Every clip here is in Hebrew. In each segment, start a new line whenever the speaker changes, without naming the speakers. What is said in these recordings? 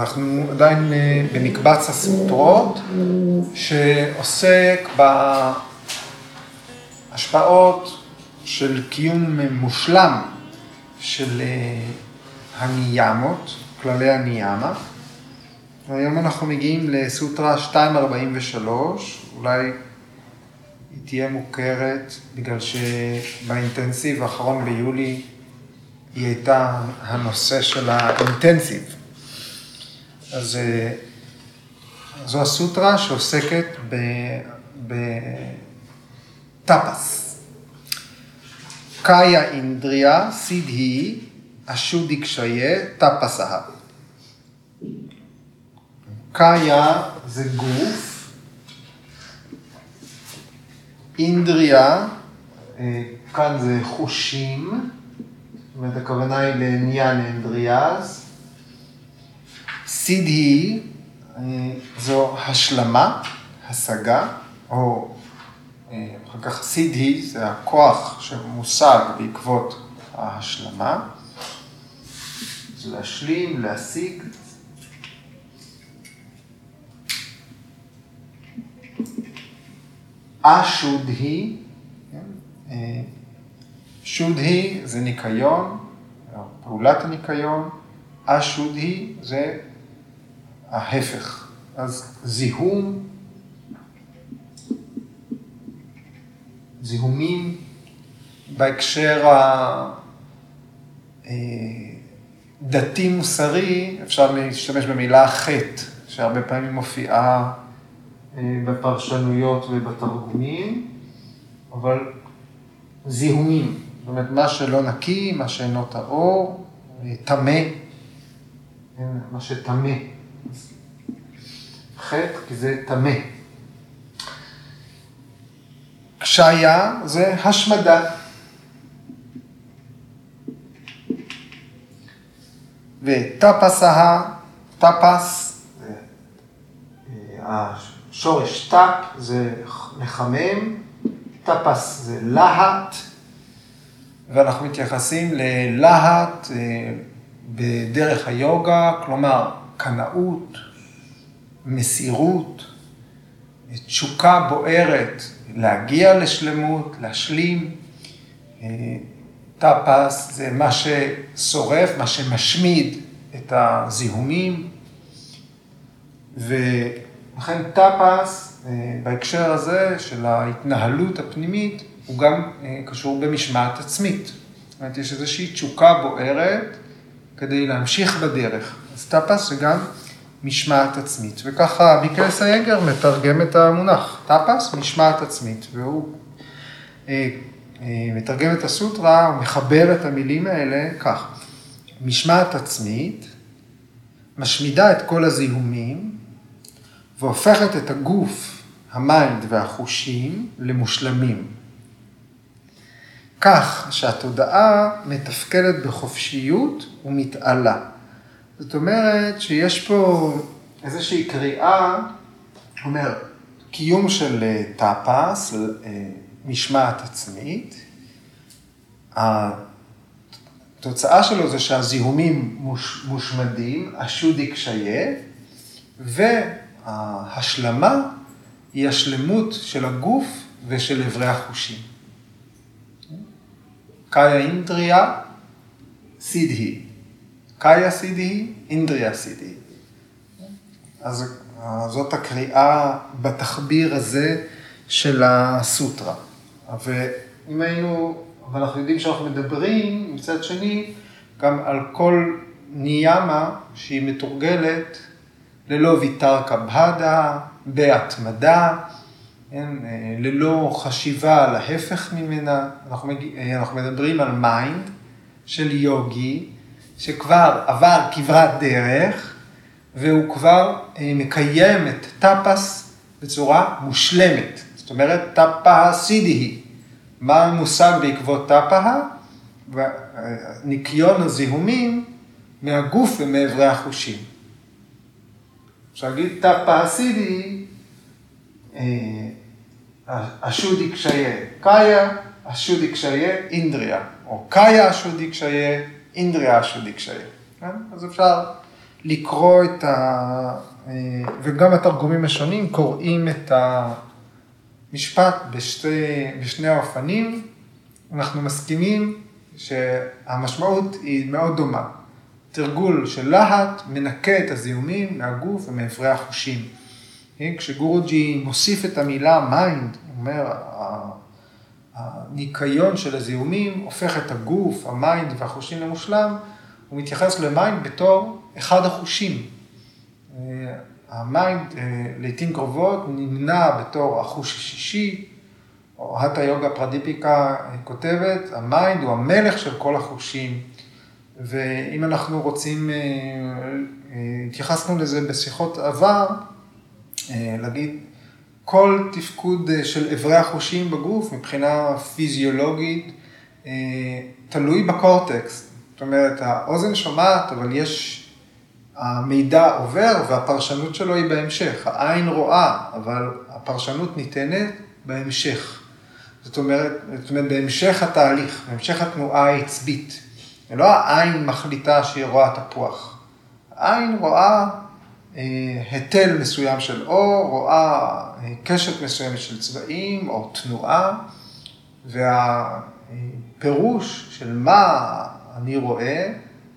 אנחנו עדיין אה, במקבץ הסוטרות, שעוסק בהשפעות של קיום מושלם של אה, הניאמות, כללי הניאמה. היום אנחנו מגיעים לסוטרה 243, אולי היא תהיה מוכרת בגלל שבאינטנסיב האחרון ביולי היא הייתה הנושא של האינטנסיב. אז אה, זו הסוטרה שעוסקת בטאפס. קאיה אינדריה סידהי אשודי קשיה טאפסה. קאיה זה גוף, אינדריה, אה, כאן זה חושים, זאת אומרת הכוונה היא לעניין אינדריאז. סידהי אה, זו השלמה, השגה, או אה, אחר כך סידהי זה הכוח שמושג בעקבות ההשלמה. זה להשלים, להשיג. אשודהי, כן? אה, שודהי זה ניקיון, פעולת הניקיון, אשודהי זה ההפך. אז זיהום, זיהומים בהקשר הדתי מוסרי, אפשר להשתמש במילה חטא, שהרבה פעמים מופיעה אה, בפרשנויות ובתרגומים, אבל זיהומים, זאת אומרת, מה שלא נקי, מה שאינו טהור, אה, טמא, כן, מה שטמא. חטא, כי זה טמא. קשיה זה השמדה. וטפסה, טפס, אה, השורש טפ זה מחמם, טפס זה להט, ואנחנו מתייחסים ללהט אה, בדרך היוגה, כלומר קנאות, מסירות, תשוקה בוערת להגיע לשלמות, להשלים. אה, טאפס זה מה ששורף, מה שמשמיד את הזיהומים, ולכן טאפס אה, בהקשר הזה של ההתנהלות הפנימית הוא גם אה, קשור במשמעת עצמית. זאת אומרת, יש איזושהי תשוקה בוערת כדי להמשיך בדרך. אז טאפס גם משמעת עצמית, וככה מיקל סייגר מתרגם את המונח, טאפס, משמעת עצמית, והוא אה, אה, מתרגם את הסוטרה, הוא מחבר את המילים האלה כך, משמעת עצמית, משמידה את כל הזיהומים, והופכת את הגוף, ה mind והחושים למושלמים. כך שהתודעה מתפקדת בחופשיות ומתעלה. זאת אומרת שיש פה איזושהי קריאה, אומר, קיום של אה, טאפס, אה, משמעת עצמית, התוצאה שלו זה שהזיהומים מוש, מושמדים, השודי קשיה, וההשלמה היא השלמות של הגוף ושל אברי החושים. קאיה אינדריה סידהי. קאיה סידהי, אינדריה סידהי. אז זאת הקריאה בתחביר הזה של הסוטרה. ואם היינו, אבל אנחנו יודעים שאנחנו מדברים מצד שני גם על כל ניאמה שהיא מתורגלת ללא ויתר קבהדה, בהתמדה, כן, ללא חשיבה על ההפך ממנה. אנחנו, מגיע, אנחנו מדברים על מיינד של יוגי, שכבר עבר כברת דרך, והוא כבר אה, מקיים את טאפס בצורה מושלמת. זאת אומרת, טפאה סידיהי. מה המושג בעקבות טפאה? ניקיון הזיהומים מהגוף ומאברי החושים. אפשר להגיד טפאה סידיהי, אשודי קשיה קאיה, אשודי קשיה אינדריה, או קאיה אשודי קשיה, אינדריה אשודי קשיה. כן? אז אפשר לקרוא את ה... וגם התרגומים השונים קוראים את המשפט בשתי, בשני האופנים. אנחנו מסכימים שהמשמעות היא מאוד דומה. תרגול של להט מנקה את הזיהומים מהגוף ומאיברי החושים. כן? כשגורוג'י מוסיף את המילה mind, הוא אומר, הניקיון של הזיהומים הופך את הגוף, ה mind והחושים למושלם, הוא מתייחס ל mind בתור אחד החושים. ה mind לעיתים קרובות נמנה בתור החוש השישי, או הטה יוגה פרדיפיקה כותבת, ה mind הוא המלך של כל החושים. ואם אנחנו רוצים, התייחסנו לזה בשיחות עבר, להגיד, כל תפקוד של אברי החושים בגוף מבחינה פיזיולוגית תלוי בקורטקס. זאת אומרת, האוזן שומעת, אבל יש, המידע עובר והפרשנות שלו היא בהמשך. העין רואה, אבל הפרשנות ניתנת בהמשך. זאת אומרת, זאת אומרת, בהמשך התהליך, בהמשך התנועה העצבית. זה לא העין מחליטה שהיא רואה תפוח. העין רואה אה, היטל מסוים של אור, רואה אה, קשת מסוימת של צבעים או תנועה, והפירוש של מה אני רואה,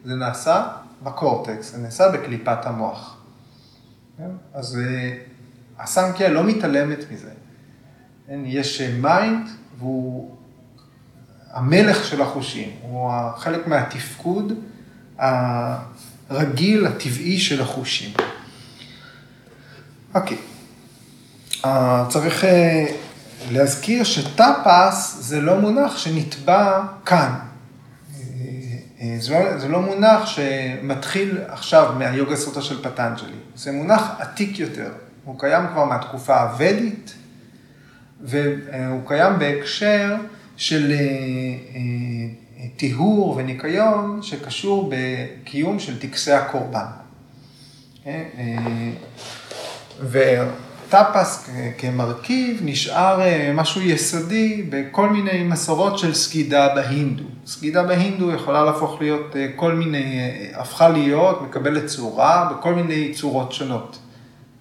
זה נעשה בקורטקס, זה נעשה בקליפת המוח. כן? אז אה, הסנקיה לא מתעלמת מזה. כן? יש mind והוא המלך של החושים, הוא חלק מהתפקוד הרגיל, הטבעי של החושים. אוקיי, uh, צריך uh, להזכיר שטאפס זה לא מונח שנתבע כאן. Uh, זה, לא, זה לא מונח שמתחיל עכשיו מהיוגה סוטה של פטנג'לי, זה מונח עתיק יותר, הוא קיים כבר מהתקופה הוודית, והוא קיים בהקשר של טיהור וניקיון שקשור בקיום של טקסי הקורבן. וטאפס כמרכיב נשאר משהו יסודי בכל מיני מסורות של סגידה בהינדו. סגידה בהינדו יכולה להפוך להיות כל מיני, הפכה להיות, מקבלת צורה בכל מיני צורות שונות.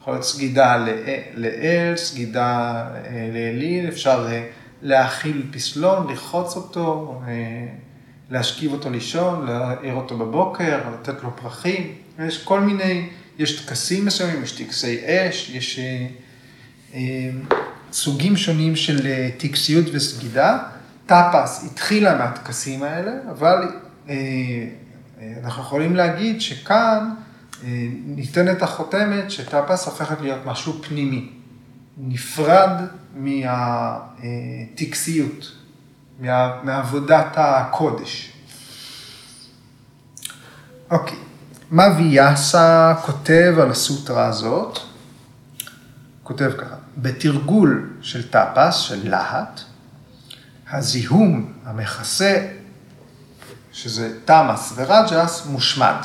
יכול להיות סגידה לאל, סגידה לאליל, אפשר להאכיל פסלון, לחוץ אותו, להשכיב אותו לישון, להעיר אותו בבוקר, לתת לו פרחים. יש כל מיני, יש טקסים מסוימים, יש טקסי אש, יש אה, אה, סוגים שונים של אה, טקסיות וסגידה. טאפס התחילה מהטקסים האלה, אבל אה, אנחנו יכולים להגיד שכאן אה, ניתנת החותמת שטאפס הופכת להיות משהו פנימי, נפרד מהטקסיות. מה, מעבודת הקודש. אוקיי, מה ויאסה כותב על הסוטרה הזאת? כותב ככה, בתרגול של טאפס, של להט, הזיהום המכסה, שזה תמאס ורג'ס, מושמד.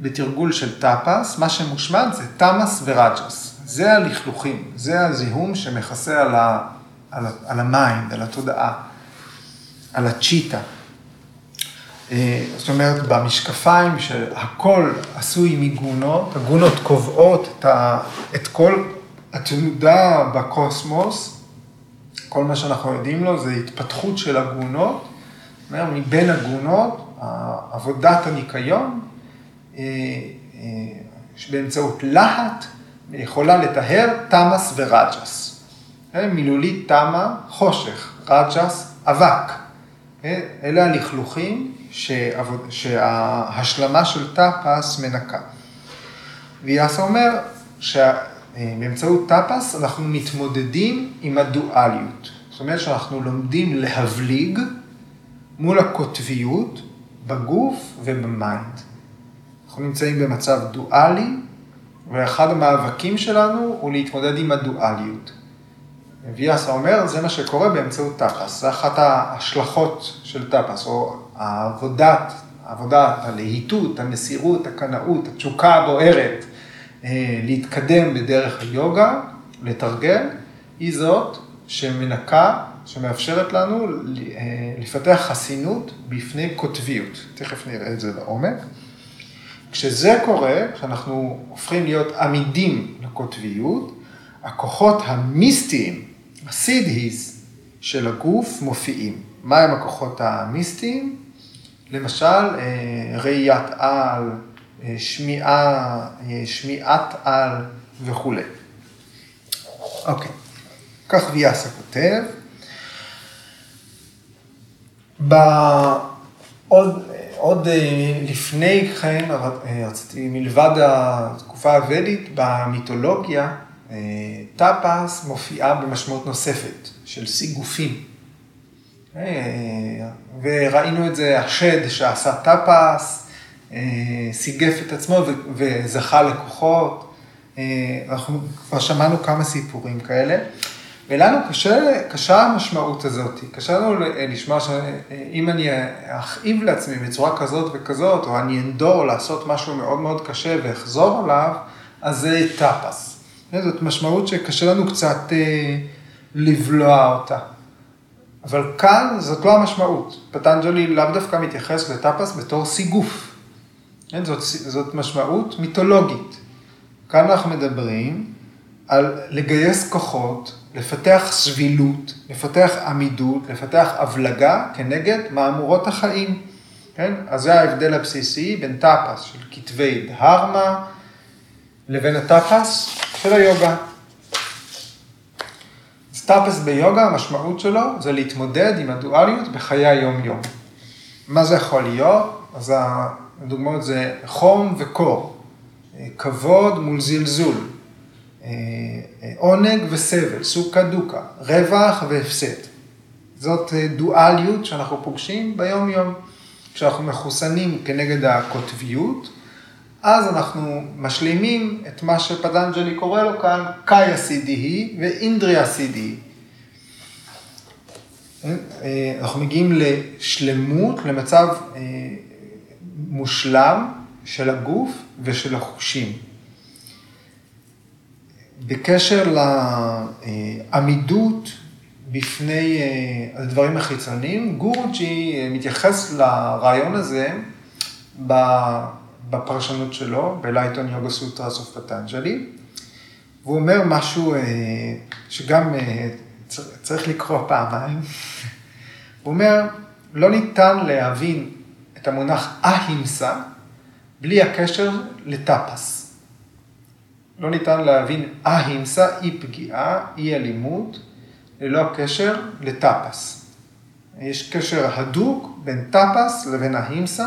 בתרגול של טאפס, מה שמושמד זה תמאס ורג'ס. זה הלכלוכים, זה הזיהום שמכסה על ה... על, על ה mind, על התודעה, על הצ'יטה. אה, זאת אומרת, במשקפיים שהכל עשוי מגונות, הגונות קובעות את, ה, את כל התנודה בקוסמוס, כל מה שאנחנו יודעים לו זה התפתחות של הגונות, אומר, מבין הגונות, עבודת הניקיון, אה, אה, שבאמצעות להט יכולה לטהר תמאס ורג'ס. מילולית תמה, חושך, רג'ס, אבק. אלה הלכלוכים שההשלמה של טאפס מנקה. ויאסה אומר שבאמצעות טאפס אנחנו מתמודדים עם הדואליות. זאת אומרת שאנחנו לומדים להבליג מול הקוטביות בגוף וב mind. אנחנו נמצאים במצב דואלי, ואחד המאבקים שלנו הוא להתמודד עם הדואליות. ויאסה אומר, זה מה שקורה באמצעות טפס, זה אחת ההשלכות של טפס, או העבודת, העבודת, הלהיטות, המסירות, הקנאות, התשוקה הבוערת, אה, להתקדם בדרך היוגה, לתרגל, היא זאת שמנקה, שמאפשרת לנו אה, לפתח חסינות בפני קוטביות. תכף נראה את זה לעומק. כשזה קורה, כשאנחנו הופכים להיות עמידים לקוטביות, הכוחות המיסטיים, הסידהיס של הגוף מופיעים. מהם הכוחות המיסטיים? למשל, אה, ראיית על, אה, שמיעה, אה, שמיעת על וכולי. אוקיי, כך ויאסה כותב. בעוד, עוד לפני כן, רציתי, מלבד התקופה הוודית, במיתולוגיה, טאפס מופיעה במשמעות נוספת של סיגופים. וראינו את זה, השד שעשה טאפס, אה, סיגף את עצמו וזכה לכוחות. אה, אנחנו כבר שמענו כמה סיפורים כאלה, ולנו קשה, קשה המשמעות הזאת, קשה לנו לשמוע שאם אני אכאיב לעצמי בצורה כזאת וכזאת, או אני אנדור לעשות משהו מאוד מאוד קשה ואחזור עליו, אז זה טאפס. זאת משמעות שקשה לנו קצת אה, לבלוע אותה. אבל כאן זאת לא המשמעות. פטנג'לי לאו דווקא מתייחס לטאפס בתור סיגוף. כן, זאת, זאת משמעות מיתולוגית. כאן אנחנו מדברים על לגייס כוחות, לפתח סבילות, לפתח עמידות, לפתח הבלגה כנגד מהמורות החיים. כן? אז זה ההבדל הבסיסי בין טאפס של כתבי דהרמה לבין הטאפס של היוגה. טאפס ביוגה, המשמעות שלו זה להתמודד עם הדואליות בחיי היום-יום. מה זה יכול להיות? אז הדוגמאות זה חום וקור, כבוד מול זלזול, עונג וסבל, סוכה דוקה, רווח והפסד. זאת דואליות שאנחנו פוגשים ביום-יום. כשאנחנו מחוסנים כנגד הקוטביות, אז אנחנו משלימים את מה שפדנג'לי קורא לו כאן קאיה סידי ואינדריה סידי. אנחנו מגיעים לשלמות, למצב אה, מושלם של הגוף ושל החושים. בקשר לעמידות בפני אה, הדברים החיצוניים, גורג'י מתייחס לרעיון הזה בפרשנות שלו, ב Light on Yoga Sutras of Patanjali, והוא אומר משהו אה, שגם אה, צריך לקרוא פעמיים. הוא אומר, לא ניתן להבין את המונח אהימסה בלי הקשר לטאפס. לא ניתן להבין אהימסה, אי פגיעה, אי אלימות, ללא קשר לטאפס. יש קשר הדוק בין טאפס לבין אהימסה,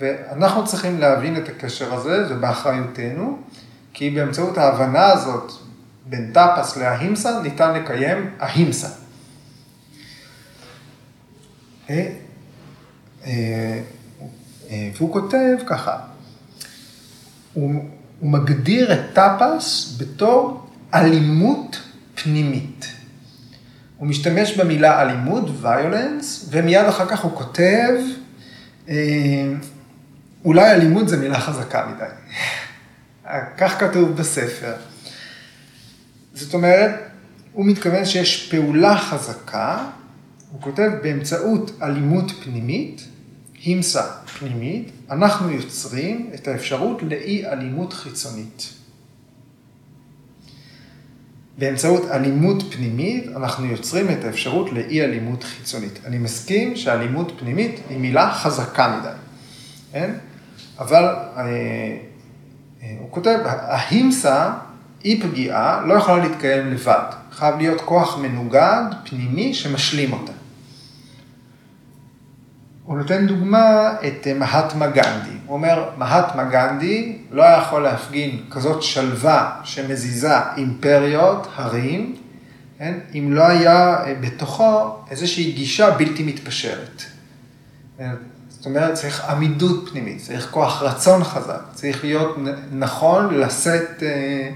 ואנחנו צריכים להבין את הקשר הזה, זה באחריותנו, כי באמצעות ההבנה הזאת בין טאפס להימסה, ניתן לקיים ההימסה. אה, אה, אה, והוא כותב ככה, הוא, הוא מגדיר את טאפס בתור אלימות פנימית. הוא משתמש במילה אלימות, violence, ומיד אחר כך הוא כותב, אולי אלימות זה מילה חזקה מדי. כך כתוב בספר. זאת אומרת, הוא מתכוון שיש פעולה חזקה, הוא כותב באמצעות אלימות פנימית, הימסה פנימית, אנחנו יוצרים את האפשרות לאי אלימות חיצונית. באמצעות אלימות פנימית, אנחנו יוצרים את האפשרות לאי אלימות חיצונית. אני מסכים שאלימות פנימית היא מילה חזקה מדי, כן? אבל אה, אה, הוא כותב, ההימסה, אי פגיעה, לא יכולה להתקיים לבד. חייב להיות כוח מנוגד, פנימי, שמשלים אותה. הוא נותן דוגמה את אה, מהטמה גנדי. הוא אומר, מהטמה גנדי לא היה יכול להפגין כזאת שלווה שמזיזה אימפריות, הרים, כן? אם לא היה בתוכו איזושהי גישה בלתי מתפשרת. זאת אומרת, צריך עמידות פנימית, צריך כוח רצון חזק, צריך להיות נכון לשאת, אה,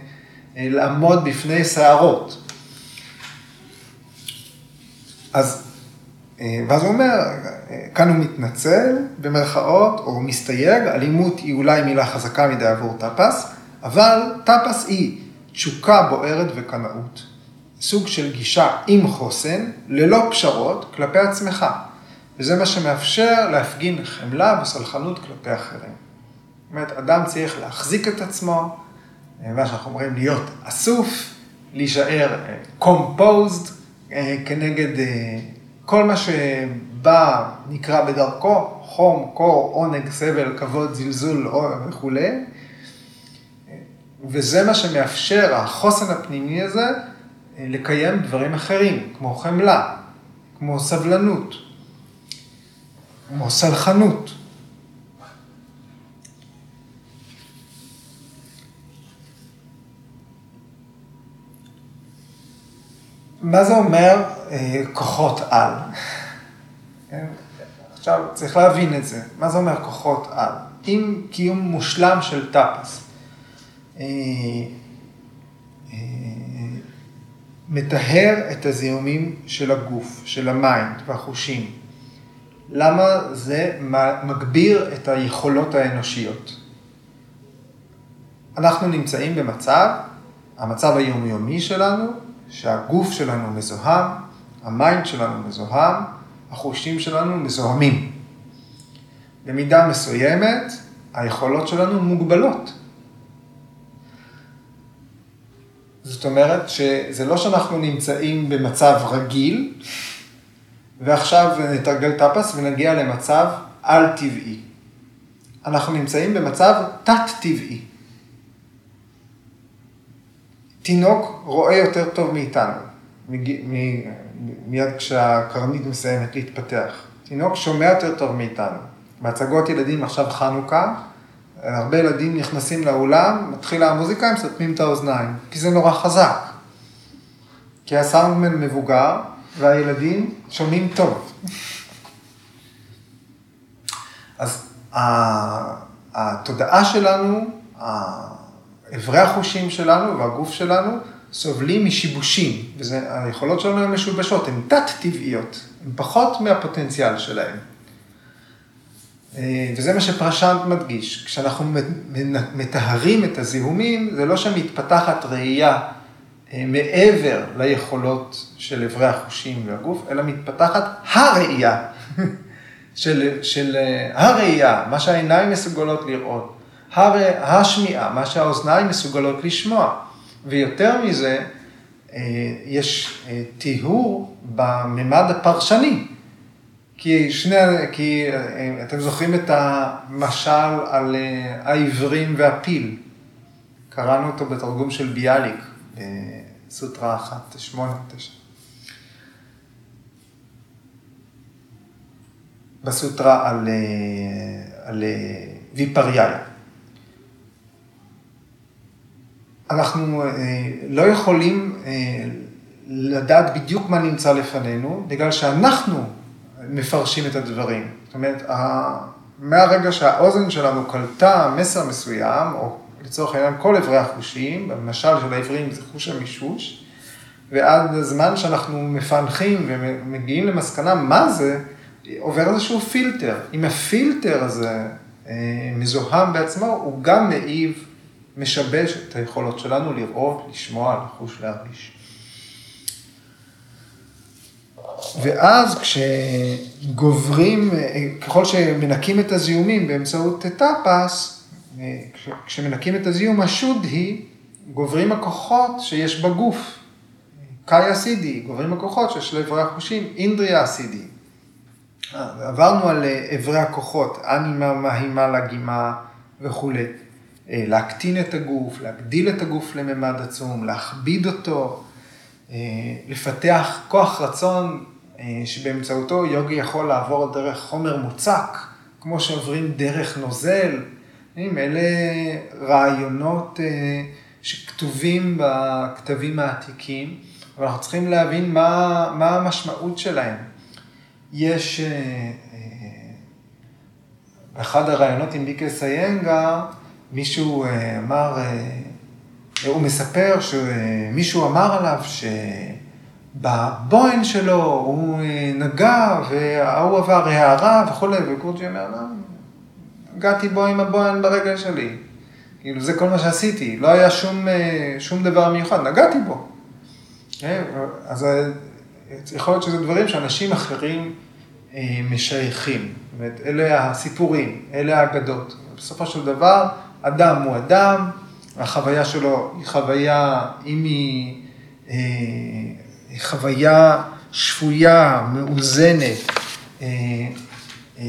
אה, לעמוד בפני סערות. אז, אה, ואז הוא אומר, כאן הוא מתנצל, במרכאות, או מסתייג, אלימות היא אולי מילה חזקה מדי עבור טאפס, אבל טאפס היא תשוקה בוערת וקנאות. סוג של גישה עם חוסן, ללא פשרות, כלפי עצמך. וזה מה שמאפשר להפגין חמלה וסלחנות כלפי אחרים. אומרת, אדם צריך להחזיק את עצמו, מה שאנחנו אומרים להיות אסוף, להישאר composed כנגד כל מה שבא, נקרא בדרכו, חום, קור, עונג, סבל, כבוד, זלזול וכולי. וזה מה שמאפשר, החוסן הפנימי הזה, לקיים דברים אחרים, כמו חמלה, כמו סבלנות, כמו סלחנות. מה זה אומר אה, כוחות על? כן? עכשיו, צריך להבין את זה. מה זה אומר כוחות על? עם קיום מושלם של טאפס, אה, אה, מטהר את הזיהומים של הגוף, של ה mind והחושים. למה זה מגביר את היכולות האנושיות? אנחנו נמצאים במצב, המצב היומיומי שלנו, שהגוף שלנו מזוהם, ה mind שלנו מזוהם, החושים שלנו מזוהמים. במידה מסוימת, היכולות שלנו מוגבלות. זאת אומרת שזה לא שאנחנו נמצאים במצב רגיל, ועכשיו נתרגל טאפס ונגיע למצב על-טבעי. אנחנו נמצאים במצב תת-טבעי. תינוק רואה יותר טוב מאיתנו, מיד כשהקרנית מסיימת להתפתח. תינוק שומע יותר טוב מאיתנו. בהצגות ילדים עכשיו חנוכה, הרבה ילדים נכנסים לאולם, מתחילה המוזיקה, הם סותמים את האוזניים, כי זה נורא חזק. כי הסאונדמן מבוגר, והילדים שומעים טוב. אז התודעה שלנו, אברי החושים שלנו והגוף שלנו סובלים משיבושים, והיכולות שלנו הן משובשות, הן תת-טבעיות, הן פחות מהפוטנציאל שלהן. אה, וזה מה שפרשנט מדגיש, כשאנחנו מטהרים את הזיהומים, זה לא שמתפתחת ראייה מעבר ליכולות של אברי החושים והגוף, אלא מתפתחת הראייה, של, של אה, הראייה, מה שהעיניים מסוגלות לראות, הר, השמיעה, מה שהאוזניים מסוגלות לשמוע. ויותר מזה, יש טיהור בממד הפרשני. כי שני, כי אה, אתם זוכרים את המשל על אה, העיוורים והפיל. קראנו אותו בתרגום של ביאליק, בסוטרה 189. בסוטרה על, אה, על ויפריאיה. אנחנו לא יכולים לדעת בדיוק מה נמצא לפנינו, בגלל שאנחנו מפרשים את הדברים. זאת אומרת, מהרגע שהאוזן שלנו קלטה מסר מסוים, או לצורך העניין כל אברי החושים, במשל של העברים זה חוש המישוש, ועד הזמן שאנחנו מפענחים ומגיעים למסקנה מה זה, עובר איזשהו פילטר. אם הפילטר הזה אה, מזוהם בעצמו, הוא גם מעיב, משבש את היכולות שלנו לראות, לשמוע, לחוש, להרגיש. ואז כשגוברים, ככל שמנקים את הזיהומים באמצעות טאפס, כשמנקים את הזיהום השוד היא, גוברים הכוחות שיש בגוף. קאי אסידי, גוברים הכוחות שיש לאיברי החושים, אינדריה אסידי. עברנו על איברי הכוחות, אנימה, מהימה, לגימה וכולי. להקטין את הגוף, להגדיל את הגוף לממד עצום, להכביד אותו, לפתח כוח רצון אה, שבאמצעותו יוגי יכול לעבור דרך חומר מוצק, כמו שעוברים דרך נוזל. אלה רעיונות אה, שכתובים בכתבים העתיקים, ואנחנו צריכים להבין מה, מה המשמעות שלהם. יש, אה, באחד הרעיונות עם ביקל סיינגה, מישהו אמר, הוא מספר שמישהו אמר עליו ש... בבוהן שלו, הוא אה, נגע, וההוא עבר הערה וכולי, וקורג'י אומר, לא, נגעתי בו עם הבוהן ברגל שלי. כאילו, זה כל מה שעשיתי, לא היה שום, אה, שום דבר מיוחד, נגעתי בו. אה, אז יכול להיות שזה דברים שאנשים אחרים משייכים. זאת אומרת, אלה הסיפורים, אלה האגדות. בסופו של דבר, אדם הוא אדם, החוויה שלו היא חוויה, אם היא, אה, היא חוויה שפויה, מאוזנת, אה, אה,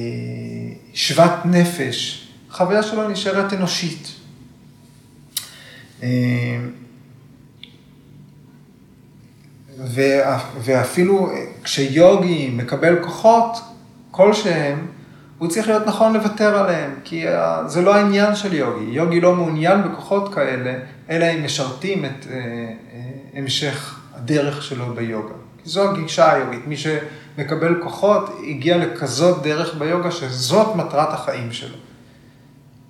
שוות נפש, החוויה שלו נשארת אנושית. ואפילו כשיוגי מקבל כוחות כלשהם, הוא צריך להיות נכון לוותר עליהם, כי זה לא העניין של יוגי. יוגי לא מעוניין בכוחות כאלה, אלא אם משרתים את המשך הדרך שלו ביוגה. זו הגישה היוגית. מי שמקבל כוחות, הגיע לכזאת דרך ביוגה שזאת מטרת החיים שלו.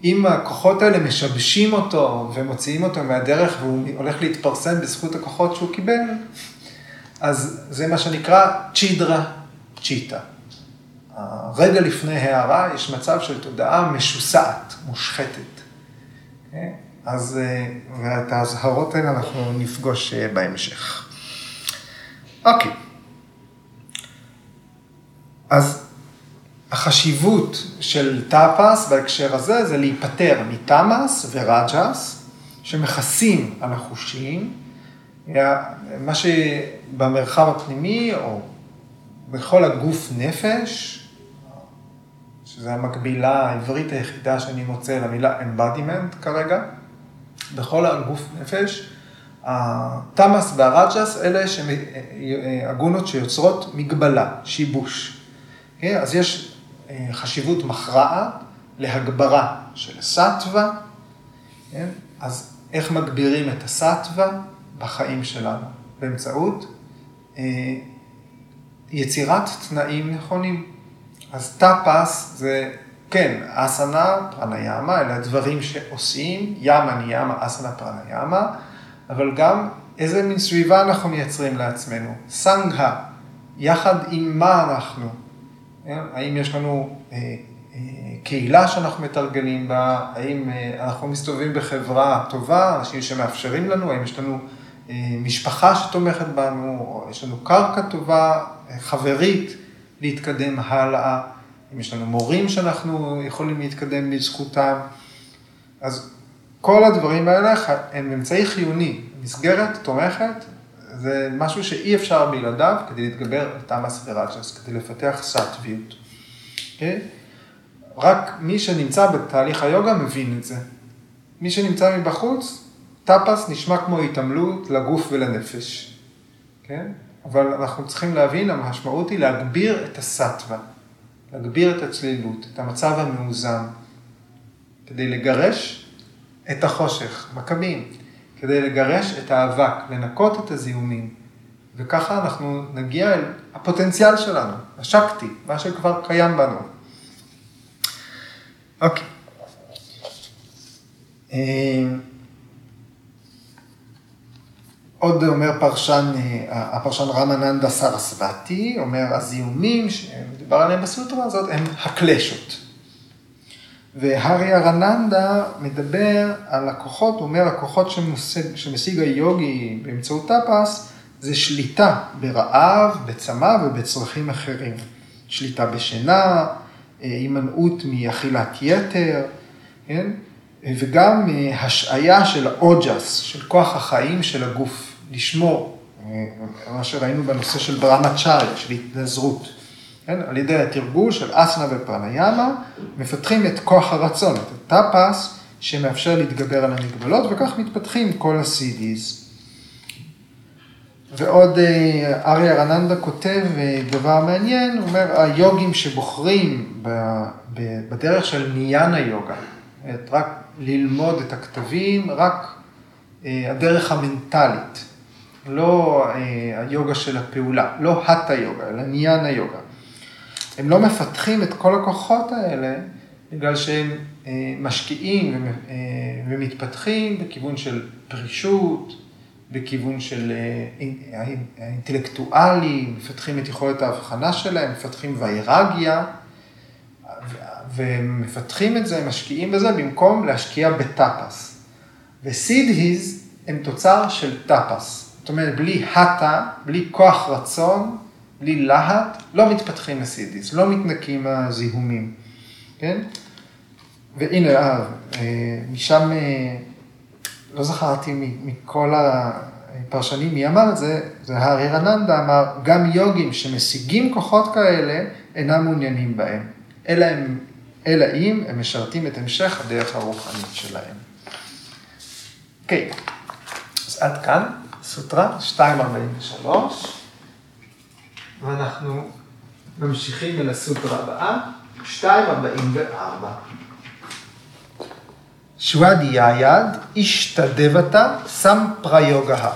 אם הכוחות האלה משבשים אותו ומוציאים אותו מהדרך והוא הולך להתפרסם בזכות הכוחות שהוא קיבל, אז זה מה שנקרא צ'ידרה צ'יטה. רגע לפני הערה יש מצב של תודעה משוסעת, מושחתת. אז, ואת האזהרות האלה אנחנו נפגוש אה, בהמשך. אוקיי. אז החשיבות של טאפס בהקשר הזה זה להיפטר מתמאס ורג'ס, שמכסים על החושים, מה שבמרחב הפנימי, או בכל הגוף נפש, שזו המקבילה העברית היחידה שאני מוצא למילה embodiment כרגע, בכל הגוף נפש, התמאס והרג'ס, אלה אגונות שיוצרות מגבלה, שיבוש. כן? אז יש אה, חשיבות מכרעת להגברה של סטווה, כן? אז איך מגבירים את הסטווה בחיים שלנו? באמצעות אה, יצירת תנאים נכונים. אז טאפס זה, כן, אסנה, פרניאמה, אלה הדברים שעושים, ימה ניאמה, אסנה פרניאמה. אבל גם איזה מין סביבה אנחנו מייצרים לעצמנו. סנגה, יחד עם מה אנחנו. כן? האם יש לנו אה, אה, קהילה שאנחנו מתרגלים בה, האם אה, אנחנו מסתובבים בחברה טובה, אנשים שמאפשרים לנו, האם יש לנו משפחה שתומכת בנו, או יש לנו קרקע טובה, חברית, להתקדם הלאה, אם יש לנו מורים שאנחנו יכולים להתקדם בזכותם. אז כל הדברים האלה הם אמצעי חיוני, מסגרת תומכת, זה משהו שאי אפשר בלעדיו כדי להתגבר על תמאס ורג'ס, כדי לפתח סאטביות. Okay? אוקיי? רק מי שנמצא בתהליך היוגה מבין את זה. מי שנמצא מבחוץ, טאפס נשמע כמו התעמלות לגוף ולנפש. כן? אבל אנחנו צריכים להבין, המשמעות היא להגביר את הסאטווה, להגביר את הצלילות, את המצב המאוזן, כדי לגרש את החושך, מכבים, כדי לגרש את האבק, לנקות את הזיהומים, וככה אנחנו נגיע אל הפוטנציאל שלנו, השקטי, מה שכבר קיים בנו. אוקיי. אה, עוד אומר פרשן, אה, הפרשן רמננדה סרסבתי, אומר הזיהומים שמדובר עליהם בסוטרה הזאת הם הקלשות. והריהרננדה מדבר על הכוחות, הוא אומר, הכוחות שמשיג, שמשיג היוגי באמצעות טאפס, זה שליטה ברעב, בצמא ובצרכים אחרים. שליטה בשינה, אה, הימנעות מאכילת יתר, כן? וגם אה, השעיה של האוג'ס, של כוח החיים של הגוף, לשמור, אה, מה שראינו בנושא של ברמצ'ארי, של התנזרות. כן? על ידי התרגול של אסנה ופרניאמה, מפתחים את כוח הרצון, את הטאפס, שמאפשר להתגבר על המגבלות, וכך מתפתחים כל ה-CDs. ועוד אה, אריה רננדה כותב אה, דבר מעניין, הוא אומר, היוגים שבוחרים בדרך של ניאן היוגה, רק ללמוד את הכתבים, רק אה, הדרך המנטלית, לא היוגה של הפעולה, לא הטה יוגה, אלא ניאן היוגה. הם לא מפתחים את כל הכוחות האלה, בגלל שהם אה, משקיעים אה, ומתפתחים בכיוון של פרישות, בכיוון של אה, האינטלקטואלי, מפתחים את יכולת ההבחנה שלהם, מפתחים ויירגיה, ומפתחים את זה, משקיעים בזה, במקום להשקיע בטאפס. וסידהיז הם תוצר של טאפס. זאת אומרת, בלי הטה, בלי כוח רצון, בלי להט, לא מתפתחים הסידיס, לא מתנקים הזיהומים, כן? והנה, אה, משם, לא זכרתי מכל הפרשנים מי אמר את זה, זה הארי רננדה אמר, גם יוגים שמשיגים כוחות כאלה, אינם מעוניינים בהם, אלא, הם, אלא אם הם משרתים את המשך הדרך הרוחנית שלהם. אוקיי, okay. אז עד כאן, סוטרה 243, ואנחנו ממשיכים אל הסוטרה הבאה, 244. שוואדיאייד אישתדבתא סמפריוגה.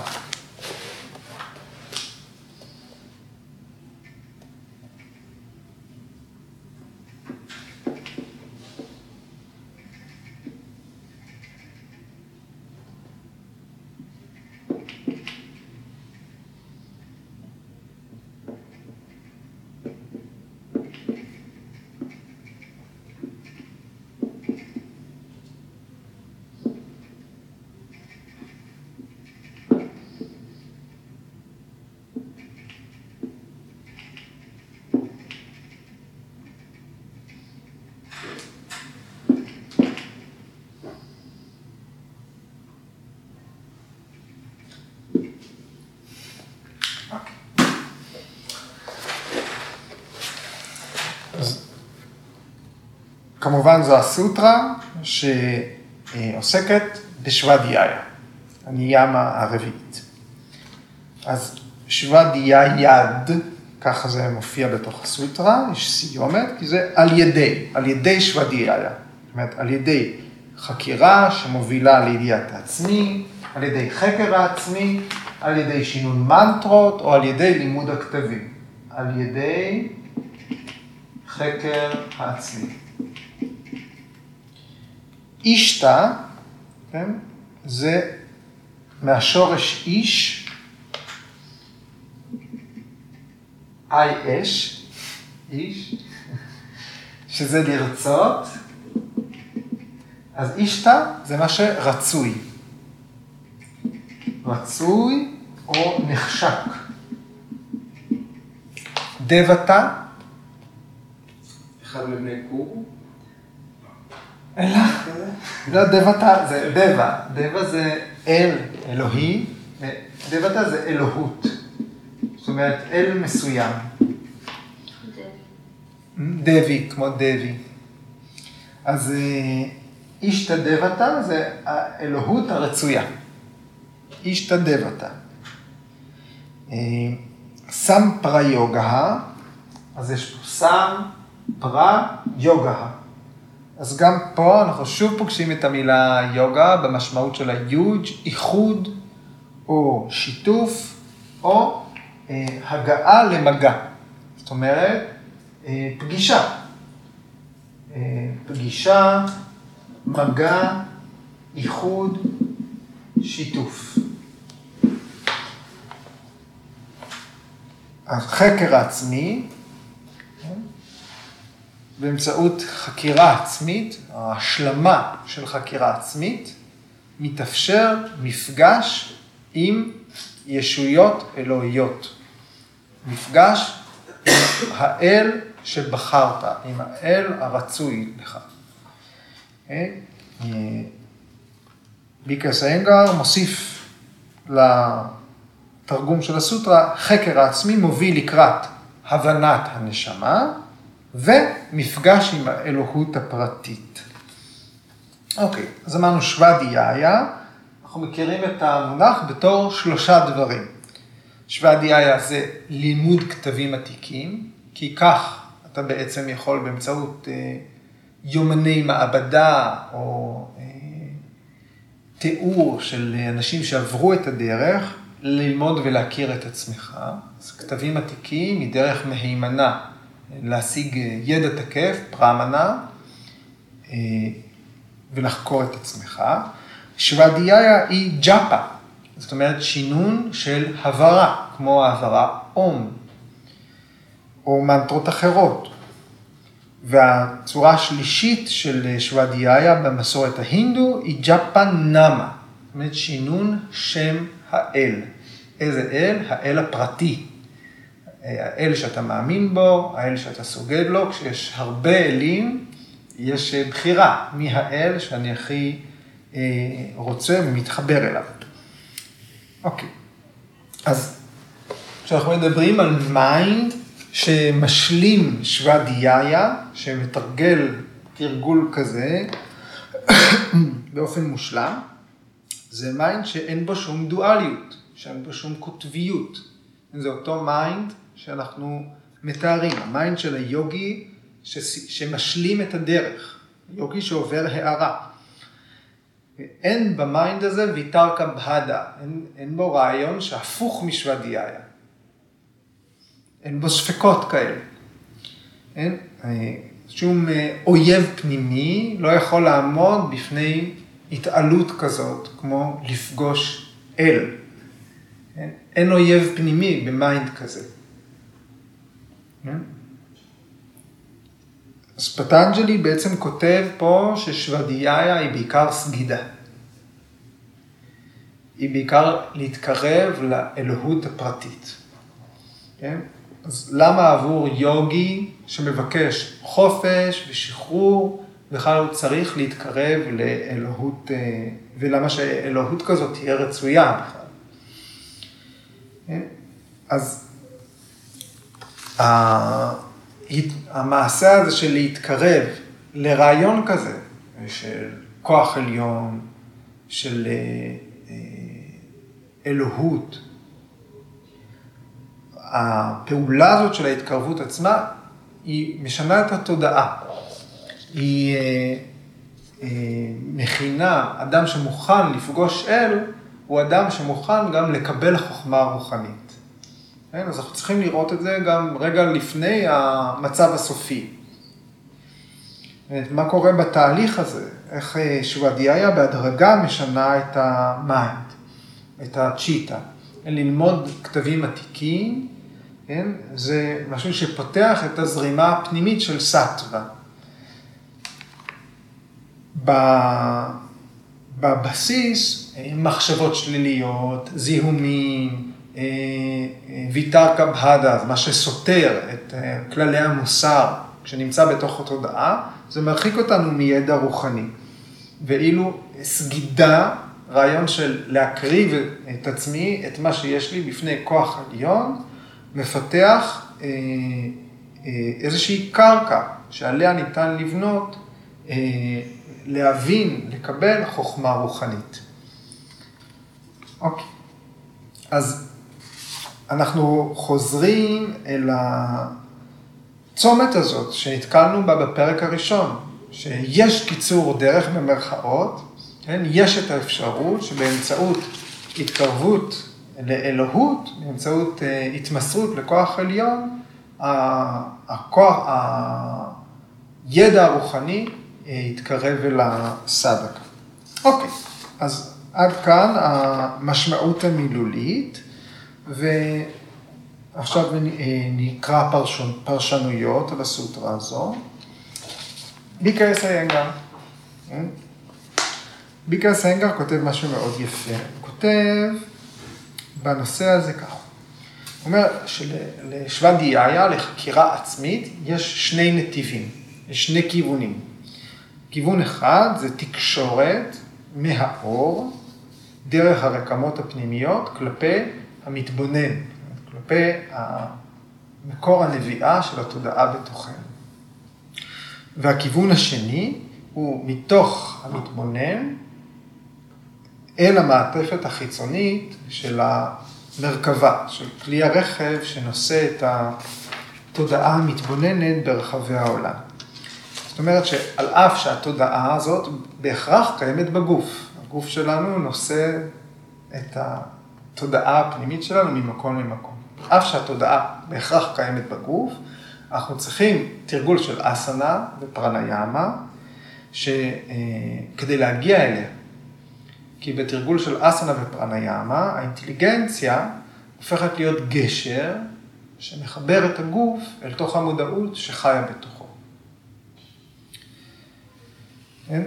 כמובן זו הסוטרה שעוסקת בשוודיה, הניאמה הרביעית. אז שוודיה יד, ככה זה מופיע בתוך הסוטרה, יש סיומת, כי זה על ידי, על ידי שוודיה. זאת אומרת, על ידי חקירה שמובילה לידיעת העצמי, על ידי חקר העצמי, על ידי שינון מנטרות או על ידי לימוד הכתבים. על ידי חקר העצמי. אישתא, כן, זה מהשורש איש, אי אש, איש, שזה לרצות, אז אישתא זה מה שרצוי. רצוי או נחשק. דבתא, אחד מבני קור, אלא, לא, דבתא זה דבע, דבע זה אל, אלוהי, דבתא זה אלוהות. זאת אומרת, אל מסוים. דבי, כמו דבי. אז אישתא דבתא זה האלוהות הרצויה. אישתא דבתא. סם פרה יוגה, אז יש פה סם פרה יוגה. אז גם פה אנחנו שוב פוגשים את המילה יוגה במשמעות של היוג', איחוד או שיתוף או אה, הגעה למגע. זאת אומרת, אה, פגישה. אה, פגישה, מגע, איחוד, שיתוף. החקר העצמי באמצעות חקירה עצמית, ההשלמה של חקירה עצמית, מתאפשר מפגש עם ישויות אלוהיות. מפגש עם האל שבחרת, עם האל הרצוי לך. אוקיי? ביקרס אנגר מוסיף לתרגום של הסוטרה, חקר העצמי מוביל לקראת הבנת הנשמה, ומפגש עם האלוהות הפרטית. אוקיי, אז אמרנו שוואדי יאיה, אנחנו מכירים את המונח בתור שלושה דברים. שוואדי יאיה זה לימוד כתבים עתיקים, כי כך אתה בעצם יכול באמצעות אה, יומני מעבדה או אה, תיאור של אנשים שעברו את הדרך, ללמוד ולהכיר את עצמך. אז כתבים עתיקים היא דרך מהימנה להשיג ידע תקף, פרמנה, אה, ולחקור את עצמך. שוואדיהיה היא ג'אפה, זאת אומרת שינון של הברה, כמו העברה אום, או מנטרות אחרות. והצורה השלישית של שוואדיהיה במסורת ההינדו היא ג'אפה נאמה, זאת אומרת שינון שם האל. איזה אל? האל הפרטי, האל שאתה מאמין בו, האל שאתה סוגד לו, כשיש הרבה אלים, יש בחירה מי האל שאני הכי רוצה ומתחבר אליו. אוקיי, אז כשאנחנו מדברים על mind שמשלים סוואדיאיה, שמתרגל תרגול כזה באופן מושלם, זה mind שאין בו שום דואליות, שאין בו שום קוטביות. זה אותו mind שאנחנו מתארים, ה mind של היוגי ש... שמשלים את הדרך, יוגי שעובר הערה. אין ב mind הזה ויתרקה בהדה, אין, אין בו רעיון שהפוך משוודיה. אין בו ספקות כאלה. אין אה, שום אה, אויב פנימי לא יכול לעמוד בפני התעלות כזאת, כמו לפגוש אל. אין, אין אויב פנימי ב mind כזה. אין? אז פטנג'לי בעצם כותב פה ששוודיה היא בעיקר סגידה. היא בעיקר להתקרב לאלוהות הפרטית. כן? אז למה עבור יוגי שמבקש חופש ושחרור, בכלל הוא צריך להתקרב לאלוהות, אה, ולמה שאלוהות כזאת תהיה רצויה בכלל. כן? אז המעשה הזה של להתקרב לרעיון כזה, של כוח עליון, של אה, אה, אלוהות, הפעולה הזאת של ההתקרבות עצמה, היא משנה את התודעה. היא אה, מכינה אדם שמוכן לפגוש אל, הוא אדם שמוכן גם לקבל חוכמה רוחנית. כן? אז אנחנו צריכים לראות את זה גם רגע לפני המצב הסופי. מה קורה בתהליך הזה, איך אה, סוואדיהיה בהדרגה משנה את ה mind, את הצ'יטה. ללמוד כתבים עתיקים, כן? זה משהו שפותח את הזרימה הפנימית של סאטווה. בבסיס, אה, מחשבות שליליות, זיהומים, אה, אה, ויתר קבהדה, מה שסותר את אה, כללי המוסר שנמצא בתוך התודעה, זה מרחיק אותנו מידע רוחני. ואילו סגידה, רעיון של להקריב את עצמי, את מה שיש לי בפני כוח עליון, מפתח איזושהי קרקע שעליה ניתן לבנות, להבין, לקבל חוכמה רוחנית. אוקיי, אז אנחנו חוזרים אל הצומת הזאת שנתקלנו בה בפרק הראשון, שיש קיצור דרך במרכאות, כן? יש את האפשרות שבאמצעות התקרבות לאלוהות, באמצעות uh, התמסרות לכוח עליון, הכוח, הידע הרוחני uh, יתקרב אל הסדקה. אוקיי, אז עד כאן המשמעות המילולית. ועכשיו אה, נקרא פרשנ... פרשנויות על הסוטרה הזו. ביקר סיינגר. כן? ביקר סיינגר כותב משהו מאוד יפה. הוא כותב בנושא הזה ככה. הוא אומר שלשוודיה, לחקירה עצמית, יש שני נתיבים, יש שני כיוונים. כיוון אחד זה תקשורת מהאור, דרך הרקמות הפנימיות, כלפי המתבונן, כלפי מקור הנביאה של התודעה בתוכנו. והכיוון השני הוא מתוך המתבונן אל המעטפת החיצונית של המרכבה, של כלי הרכב שנושא את התודעה המתבוננת ברחבי העולם. זאת אומרת שעל אף שהתודעה הזאת בהכרח קיימת בגוף, הגוף שלנו נושא את ה... התודעה הפנימית שלנו ממקום למקום. אף שהתודעה בהכרח קיימת בגוף, אנחנו צריכים תרגול של אסנה ופרניאמה, כדי להגיע אליה. כי בתרגול של אסנה ופרניאמה, האינטליגנציה הופכת להיות גשר שמחבר את הגוף אל תוך המודעות שחיה בתוכו. כן?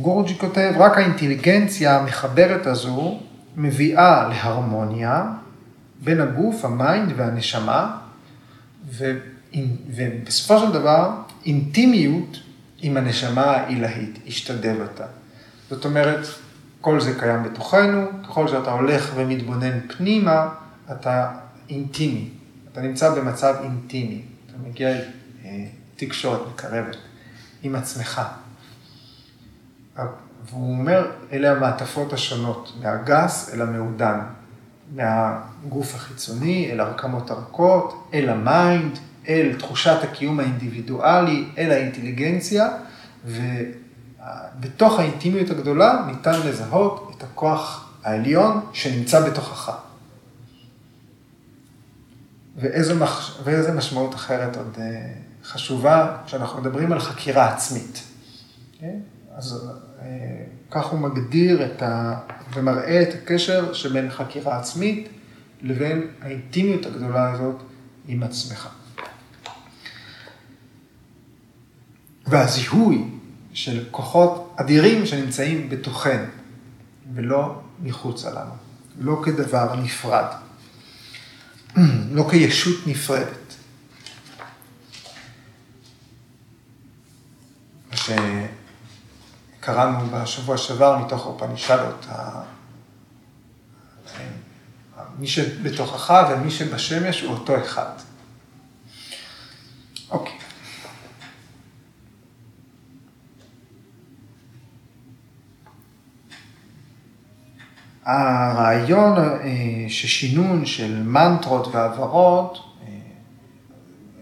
גורוג'י כותב, רק האינטליגנציה המחברת הזו מביאה להרמוניה בין הגוף, ה mind והנשמה, ו, ובסופו של דבר אינטימיות עם הנשמה העילאית, אישטה דוואטה. זאת אומרת, כל זה קיים בתוכנו, ככל שאתה הולך ומתבונן פנימה, אתה אינטימי, אתה נמצא במצב אינטימי, אתה מגיע אה, תקשורת מקרבת עם עצמך. והוא אומר, אלה המעטפות השונות, מהגס אל המעודן, מהגוף החיצוני אל הרקמות הרכות, אל ה mind, אל תחושת הקיום האינדיבידואלי, אל האינטליגנציה, ובתוך האינטימיות הגדולה ניתן לזהות את הכוח העליון שנמצא בתוכך. ואיזו, מח... ואיזו משמעות אחרת עוד אה, חשובה כשאנחנו מדברים על חקירה עצמית. כן? אז אה, כך הוא מגדיר את ה... ומראה את הקשר שבין חקירה עצמית לבין האינטימיות הגדולה הזאת עם עצמך. והזיהוי של כוחות אדירים שנמצאים בתוכנו ולא מחוצה לנו, לא כדבר נפרד, לא כישות נפרדת. שקראנו בשבוע שעבר מתוך אופנישדות, מי שבתוכך ומי שבשמש הוא אותו אחד. אוקיי. הרעיון אה, ששינון של מנטרות והעברות, אה,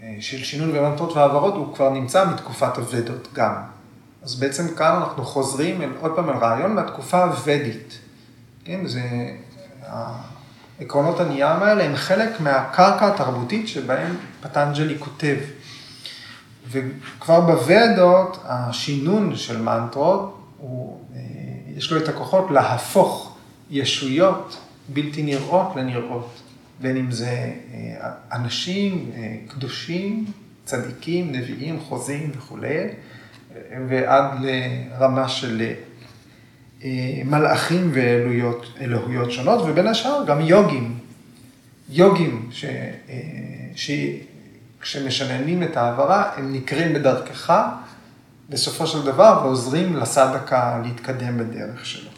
אה, של שינון ומנטרות והעברות, הוא כבר נמצא מתקופת הוודות גם. אז בעצם כאן אנחנו חוזרים אל, עוד פעם על רעיון מהתקופה הוודית. כן, זה, עקרונות הנייר האלה הם חלק מהקרקע התרבותית שבהם פטנג'לי כותב. וכבר בוודות, השינון של מנטרות, הוא, יש לו את הכוחות להפוך ישויות בלתי נראות לנראות, בין אם זה אה, אנשים אה, קדושים, צדיקים, נביאים, חוזים וכולי, ועד לרמה של אה, מלאכים ואלוהויות שונות, ובין השאר גם יוגים. יוגים ש... שכשמשננים את העברה, הם נקרים בדרכך בסופו של דבר ועוזרים לסדקה להתקדם בדרך שלו.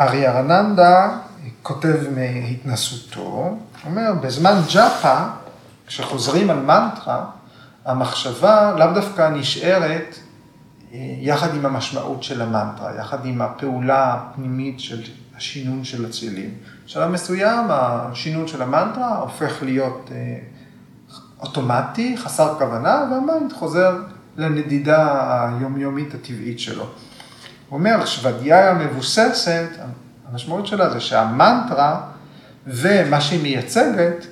ארי ארננדה כותב מהתנסותו, אומר, בזמן ג'אפה, כשחוזרים על מנטרה, המחשבה לאו דווקא נשארת אה, יחד עם המשמעות של המנטרה, יחד עם הפעולה הפנימית של השינון של הצלילים. בשלב מסוים השינון של המנטרה הופך להיות אה, אוטומטי, חסר כוונה, וה mind חוזר לנדידה היומיומית הטבעית שלו. הוא אומר, סוואדיהיה המבוססת, המשמעות שלה זה שהמנטרה ומה שהיא מייצגת,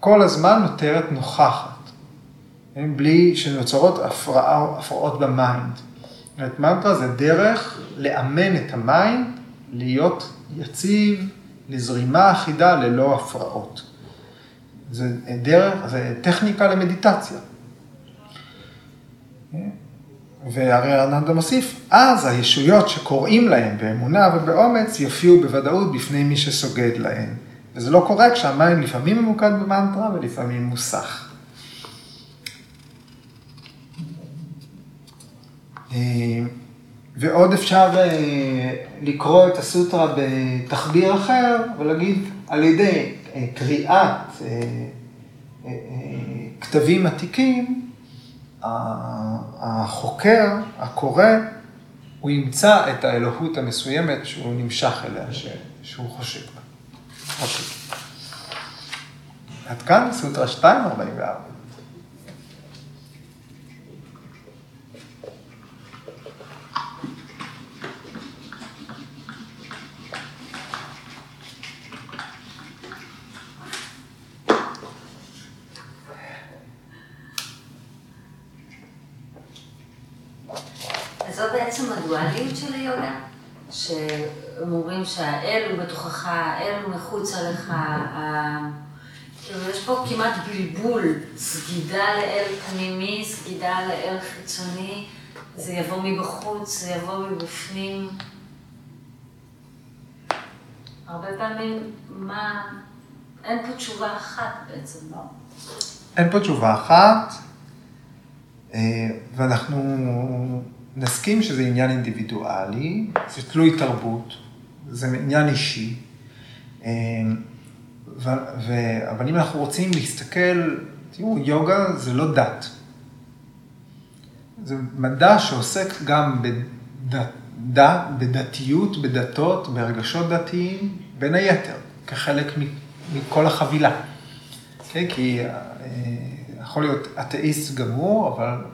כל הזמן נותרת נוכחת, כן? בלי שנוצרות הפרעה, הפרעות ב mind. זאת אומרת, מנטרה זה דרך לאמן את ה mind להיות יציב, לזרימה אחידה ללא הפרעות. זה דרך, זה טכניקה למדיטציה. כן? והרי ארננדה מוסיף, אז הישויות שקוראים להם באמונה ובאומץ יופיעו בוודאות בפני מי שסוגד להם. וזה לא קורה כשהמים לפעמים ממוקד במנטרה ולפעמים מוסך. אה, ועוד אפשר אה, לקרוא את הסוטרה בתחביר אחר ולהגיד על ידי אה, קריאת כתבים עתיקים, החוקר, הקורא, הוא ימצא את האלוהות המסוימת שהוא נמשך אליה, שהוא חושב. עד כאן סוטרה 244.
בעצם הדואליות של היוגה, אומרים שהאל הוא בתוכך, האל הוא מחוצה לך, כאילו יש פה כמעט בלבול, סגידה לאל פנימי, סגידה לאל חיצוני, זה יבוא מבחוץ, זה יבוא מבפנים. הרבה פעמים, מה, אין פה תשובה אחת בעצם, לא?
אין פה תשובה אחת, אה, ואנחנו נסכים שזה עניין אינדיבידואלי, זה תלוי תרבות, זה עניין אישי. אה, ו, ו, אבל אם אנחנו רוצים להסתכל, תראו, יוגה זה לא דת. זה מדע שעוסק גם בדת, דת, בדתיות, בדתות, ברגשות דתיים, בין היתר, כחלק מכל החבילה. Okay, כן, כי אה, יכול להיות אתאיסט גמור, אבל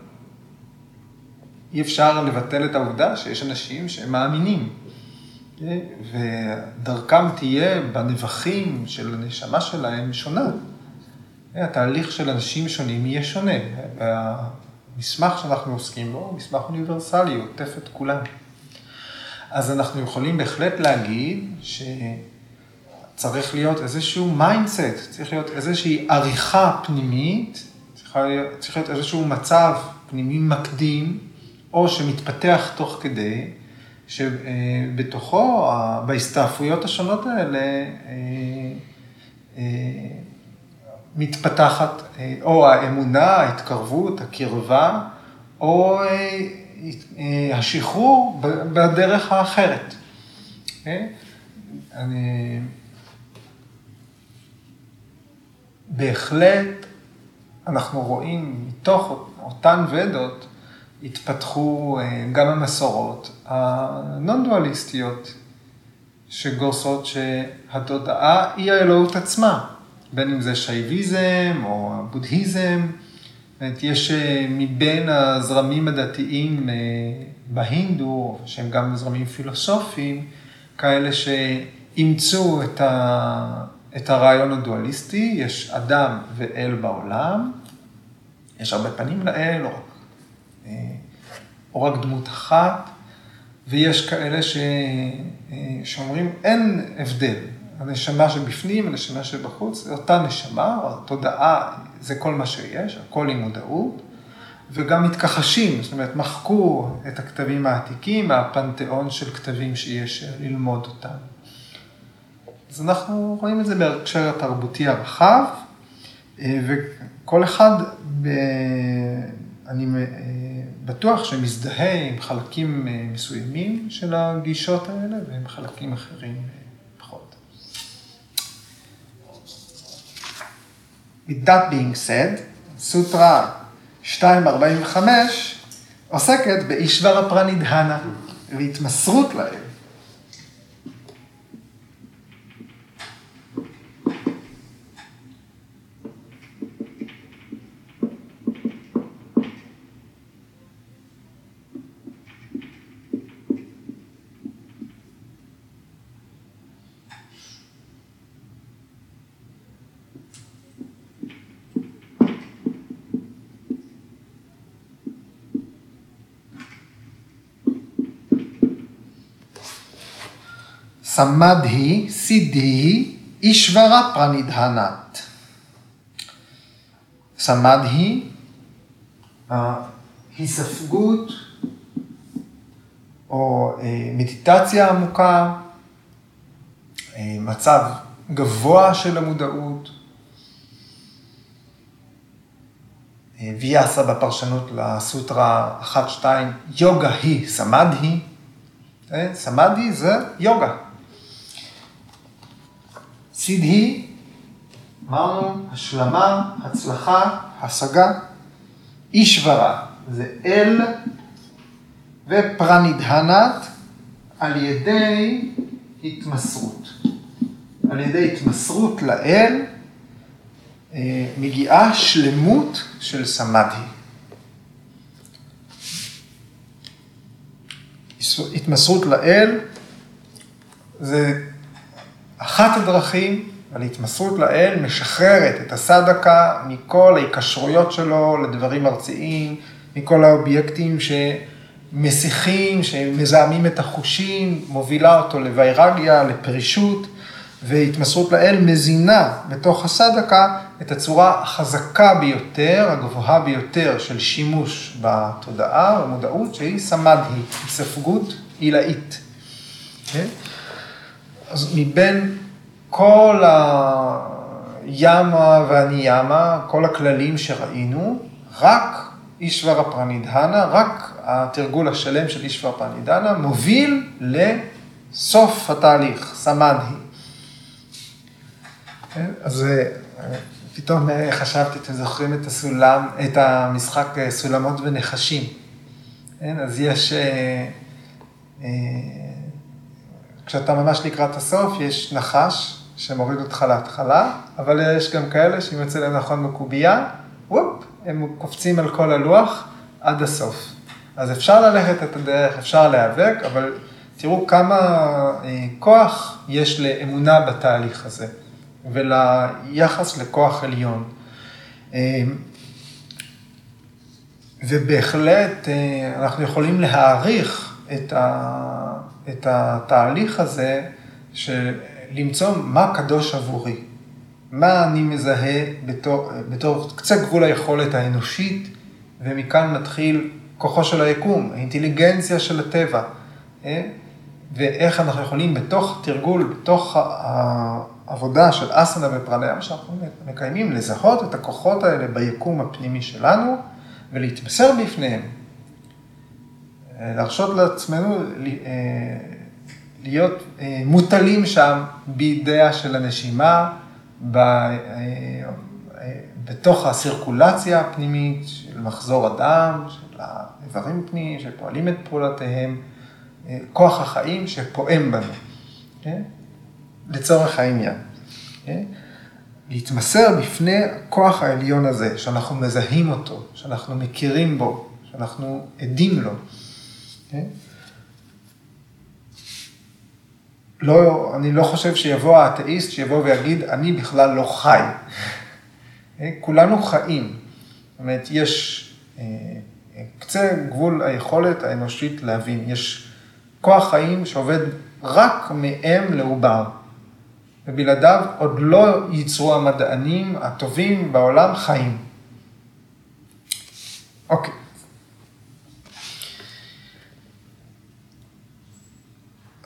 אי אפשר לבטל את העובדה שיש אנשים שהם מאמינים. ודרכם תהיה בנבכים של הנשמה שלהם שונה. התהליך של אנשים שונים יהיה שונה. והמסמך שאנחנו עוסקים בו הוא מסמך אוניברסלי, עוטף את כולם. אז אנחנו יכולים בהחלט להגיד שצריך להיות איזשהו mindset, צריך להיות איזושהי עריכה פנימית, צריך להיות איזשהו מצב פנימי מקדים, או שמתפתח תוך כדי, שבתוכו, בהסתעפויות השונות האלה, אה, אה, מתפתחת או האמונה, ההתקרבות, הקרבה, או אה, השחרור בדרך האחרת. אה? אני... בהחלט אנחנו רואים מתוך אותן ודות התפתחו אה, גם המסורות הנון-דואליסטיות שגורסות שהתודעה היא האלוהות עצמה, בין אם זה שייביזם או בודהיזם. אומרת, יש אה, מבין הזרמים הדתיים אה, בהינדו, שהם גם זרמים פילוסופיים, כאלה שאימצו את, ה, את הרעיון הדואליסטי, יש אדם ואל בעולם, יש הרבה פנים לאל, או רק, או רק דמות אחת, ויש כאלה ש, שאומרים אין הבדל, הנשמה שבפנים, הנשמה שבחוץ, אותה נשמה, או התודעה זה כל מה שיש, הכל עם מודעות, וגם מתכחשים, זאת אומרת, מחקו את הכתבים העתיקים מהפנתיאון של כתבים שיש ללמוד אותם. אז אנחנו רואים את זה בהקשר התרבותי הרחב, אה, וכל אחד, ב... אני אה, בטוח שמזדהה עם חלקים אה, מסוימים של הגישות האלה ועם חלקים אחרים. With that being said, סוטרה 245 עוסקת באישבר הפרנידהנה והתמסרות להם. סמדהי, סידהי, אישברה פרנידהנת. סמדהי, היספגות או אה, מדיטציה עמוקה, אה, מצב גבוה של המודעות, אה, ויאסה בפרשנות לסוטרה 1-2, יוגה היא סמדהי, סמדהי זה יוגה. סידהי, אמרנו, השלמה, הצלחה, השגה, אישברה, זה אל, ופרנידהנת, על ידי התמסרות. על ידי התמסרות לאל, אה, מגיעה שלמות של סמדהי. התמסרות לאל זה אחת הדרכים על התמסרות לאל משחררת את הסדקה מכל ההיקשרויות שלו לדברים ארציים, מכל האובייקטים שמסיחים, שמזהמים את החושים, מובילה אותו לווירגיה, לפרישות, והתמסרות לאל מזינה בתוך הסדקה את הצורה החזקה ביותר, הגבוהה ביותר של שימוש בתודעה, במודעות, שהיא סמדהי, ספגות עילאית. Okay? אז מבין כל ימה והניאמה, כל הכללים שראינו, רק אישברה פרנידהנה, רק התרגול השלם של אישברה פרנידהנה מוביל לסוף התהליך, סמדהי. כן? אז אה, פתאום אה, חשבתי, אתם זוכרים את הסולם, את המשחק אה, סולמות ונחשים. כן? אז יש, כשאתה ממש לקראת הסוף, יש נחש שמוריד אותך להתחלה, אבל יש גם כאלה שאם יוצא להם נכון בקובייה, וופ, הם קופצים על כל הלוח עד הסוף. אז אפשר ללכת את הדרך, אפשר להיאבק, אבל תראו כמה אה, כוח יש לאמונה בתהליך הזה, וליחס לכוח עליון. אה, ובהחלט אה, אנחנו יכולים להעריך את, ה, את התהליך הזה של למצוא מה קדוש עבורי. מה אני מזהה בתור, בתור קצה גבול היכולת האנושית, ומכאן מתחיל כוחו של היקום, האינטליגנציה של הטבע, אה? ואיך אנחנו יכולים בתוך תרגול, בתוך העבודה של אסנה ופרנאם שאנחנו מקיימים, לזהות את הכוחות האלה ביקום הפנימי שלנו ולהתמסר בפניהם. אה, להרשות לעצמנו אה, להיות מוטלים שם בידיה של הנשימה, ב, אה, אה, בתוך הסירקולציה הפנימית של מחזור הדם, של האיברים פנימיים שפועלים את פעולותיהם, אה, כוח החיים שפועם בנו, כן? לצורך העניין. כן? להתמסר בפני הכוח העליון הזה, שאנחנו מזהים אותו, שאנחנו מכירים בו, שאנחנו עדים לו. כן? לא, אני לא חושב שיבוא האתאיסט שיבוא ויגיד, אני בכלל לא חי. אה, כולנו חיים. זאת אומרת, יש אה, קצה גבול היכולת האנושית להבין. יש כוח חיים שעובד רק מאם לעובר. ובלעדיו עוד לא ייצרו המדענים הטובים בעולם חיים. אוקיי.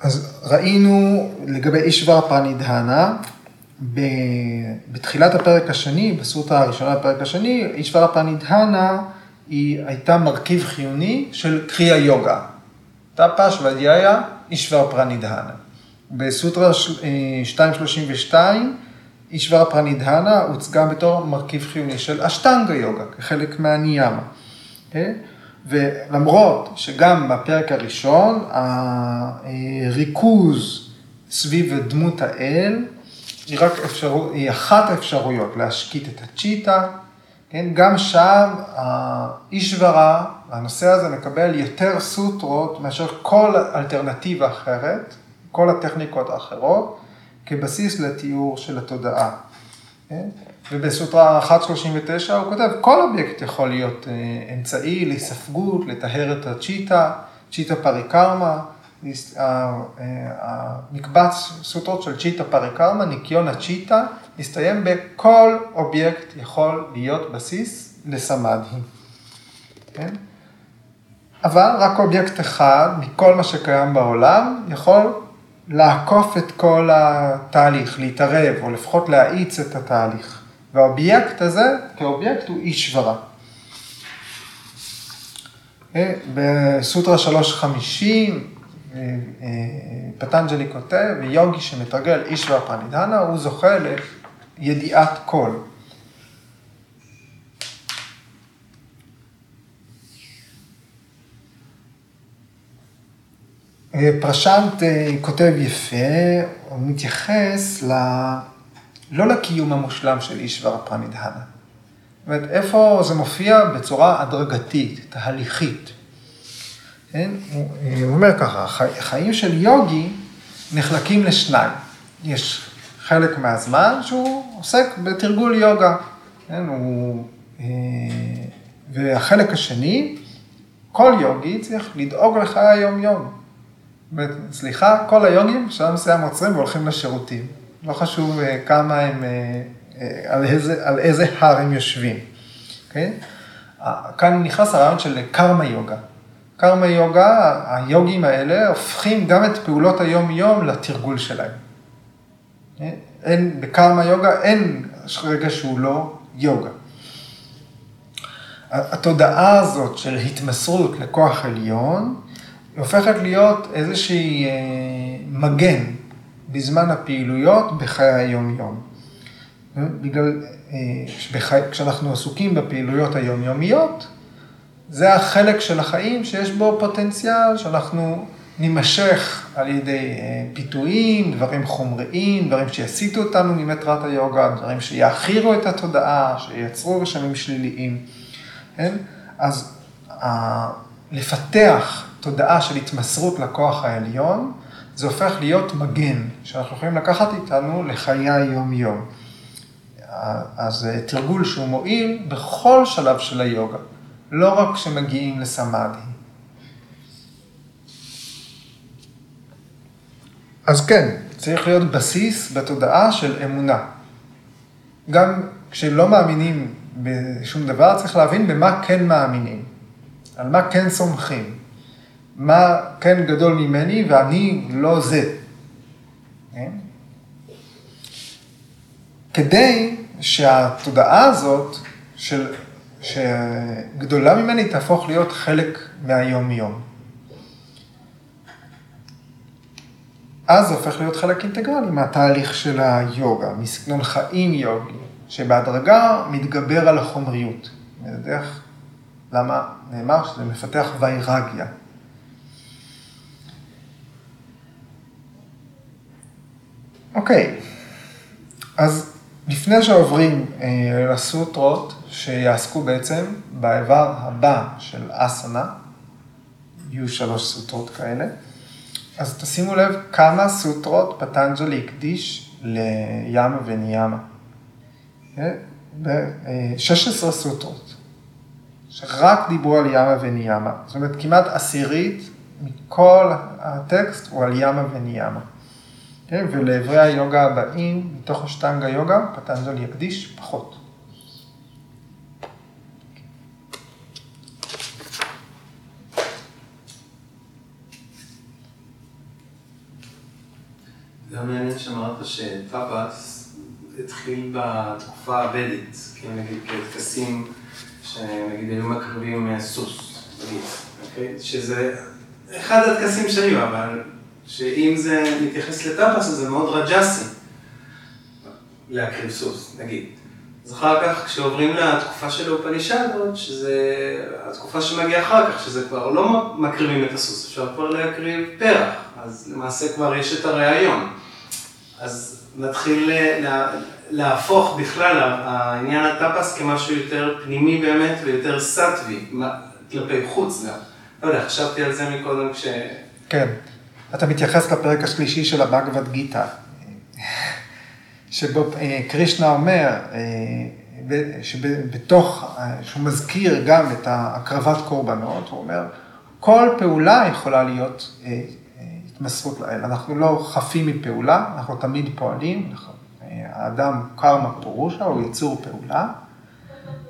אז ראינו לגבי אישבר פרנידהנה, בתחילת הפרק השני, בסוטה הראשונה בפרק השני, אישבר פרנידהנה היא הייתה מרכיב חיוני של קריאה יוגה. טפש ודיאיה אישבר פרנידהנה. בסוטרה 232, אישבר פרנידהנה הוצגה בתור מרכיב חיוני של אשטנגה יוגה, כחלק מהניאמה. Okay? ולמרות שגם בפרק הראשון, הריכוז סביב דמות האל, היא רק אפשרות, היא אחת האפשרויות להשקיט את הצ'יטה, כן? גם שם האישברה, הנושא הזה מקבל יותר סוטרות מאשר כל אלטרנטיבה אחרת, כל הטכניקות האחרות, כבסיס לתיאור של התודעה. כן? ובסוטרה 139 הוא כותב, כל אובייקט יכול להיות אה, אמצעי להיספגות, לטהר את הצ'יטה, צ'יטה פריקרמה, המקבץ סוטרות של צ'יטה פריקרמה, ניקיון הצ'יטה, מסתיים בכל אובייקט יכול להיות בסיס לסמדהי. כן? אבל רק אובייקט אחד מכל מה שקיים בעולם יכול לעקוף את כל התהליך, להתערב, או לפחות להאיץ את התהליך. והאובייקט הזה, כאובייקט, הוא אישברה. אה, בסוטרה 350, אה, אה, פטנג'לי כותב, יוגי שמתרגל אישברה פרנידהנה, הוא זוכה לידיעת כל. פרשנט כותב יפה, הוא מתייחס ל... לא לקיום המושלם של אישבר הפרמידהנה. זאת אומרת, איפה זה מופיע בצורה הדרגתית, תהליכית. כן? הוא אומר ככה, חיים של יוגי נחלקים לשניים. יש חלק מהזמן שהוא עוסק בתרגול יוגה. כן? הוא... אה, והחלק השני, כל יוגי צריך לדאוג לחיי היום-יום. סליחה, כל היוגים בשלב מסוים עוצרים והולכים לשירותים. לא חשוב אה, כמה הם, אה, אה, על איזה, על איזה הר הם יושבים. אוקיי? כאן נכנס הרעיון של קרמה יוגה. קרמה יוגה, היוגים האלה הופכים גם את פעולות היום-יום לתרגול שלהם. אין, בקרמה יוגה אין רגע שהוא לא יוגה. התודעה הזאת של התמסרות לכוח עליון, היא הופכת להיות איזושהי מגן בזמן הפעילויות בחיי היום-יום. בגלל, אה, כשאנחנו עסוקים בפעילויות היומיומיות, זה החלק של החיים שיש בו פוטנציאל שאנחנו נימשך על ידי אה, פיתויים, דברים חומריים, דברים שיסיטו אותנו ממטרת היוגה, דברים שיעכירו את התודעה, שייצרו רשמים שליליים. כן? אז לפתח תודעה של התמסרות לכוח העליון, זה הופך להיות מגן, שאנחנו יכולים לקחת איתנו לחיי היום-יום. אז תרגול שהוא מועיל בכל שלב של היוגה, לא רק כשמגיעים לסמאדי. אז כן, צריך להיות בסיס בתודעה של אמונה. גם כשלא מאמינים בשום דבר, צריך להבין במה כן מאמינים, על מה כן סומכים, מה כן גדול ממני ואני לא זה. כן? כדי שהתודעה הזאת, של, שגדולה ממני, תהפוך להיות חלק מהיום-יום. אז זה הופך להיות חלק אינטגרלי מהתהליך של היוגה, מסגנון חיים יוגי, שבהדרגה מתגבר על החומריות. דרך, למה נאמר שזה מפתח ויירגיה. אוקיי, אז לפני שעוברים אה, לסוטרות שיעסקו בעצם באיבר הבא של אסנה, יהיו שלוש סוטרות כאלה, אז תשימו לב כמה סוטרות פטנג'לי הקדיש לימה וניאמה. ב-16 אה, סוטרות, שרק דיברו על ימה וניאמה. זאת אומרת, כמעט עשירית מכל הטקסט הוא על ימה וניאמה. כן? ולאיברי היוגה הבאים, מתוך השטנגה יוגה, פטנג'לי יקדיש פחות.
זה מעניין שאמרת שטאפס התחיל בתקופה הוודית, כן, נגיד כטקסים שנגיד היו מקריבים אה, סוס, נגיד, אוקיי? שזה אחד הטקסים שהיו, אבל שאם זה מתייחס לטאפס, אז זה מאוד רג'סי להקריב סוס, נגיד. אז אחר כך, כשעוברים לתקופה של האופנישדות, שזה התקופה שמגיעה אחר כך, שזה כבר לא מקריבים את הסוס, אפשר כבר להקריב פרח, אז למעשה כבר יש את הרעיון. אז נתחיל לה, להפוך בכלל העניין הטאפס כמשהו יותר פנימי באמת ויותר סטווי, כלפי חוץ גם. לא יודע, חשבתי על זה מקודם כש...
כן. אתה מתייחס לפרק השלישי של הבגבד גיתא, שבו אה, קרישנה אומר, אה, שבתוך, אה, שהוא מזכיר גם את הקרבת קורבנות, הוא אומר, כל פעולה יכולה להיות התמסרות לאל. אנחנו לא חפים מפעולה, אנחנו תמיד פועלים, האדם קרמה פורושה, הוא יצור פעולה,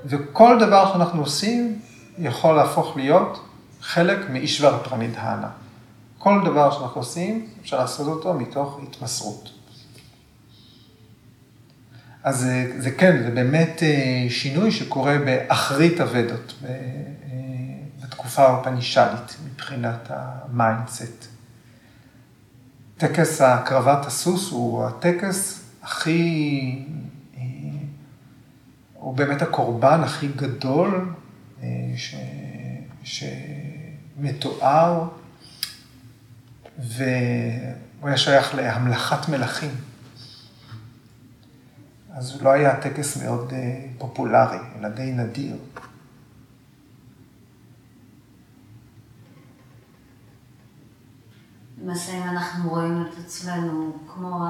וכל דבר שאנחנו עושים יכול להפוך להיות חלק מאישבר פרנידהנה. כל דבר שאנחנו עושים, אפשר לעשות אותו מתוך התמסרות. אז זה, זה כן, זה באמת אה, שינוי שקורה באחרית אבדות, אה, בתקופה האופנישדית, מבחינת ה mindset. טקס הקרבת הסוס הוא הטקס הכי, אה, הוא באמת הקורבן הכי גדול ש, שמתואר והוא היה שייך להמלכת מלכים. אז הוא לא היה טקס מאוד אה, פופולרי, אלא די נדיר.
למעשה, אם אנחנו רואים את עצמנו כמו,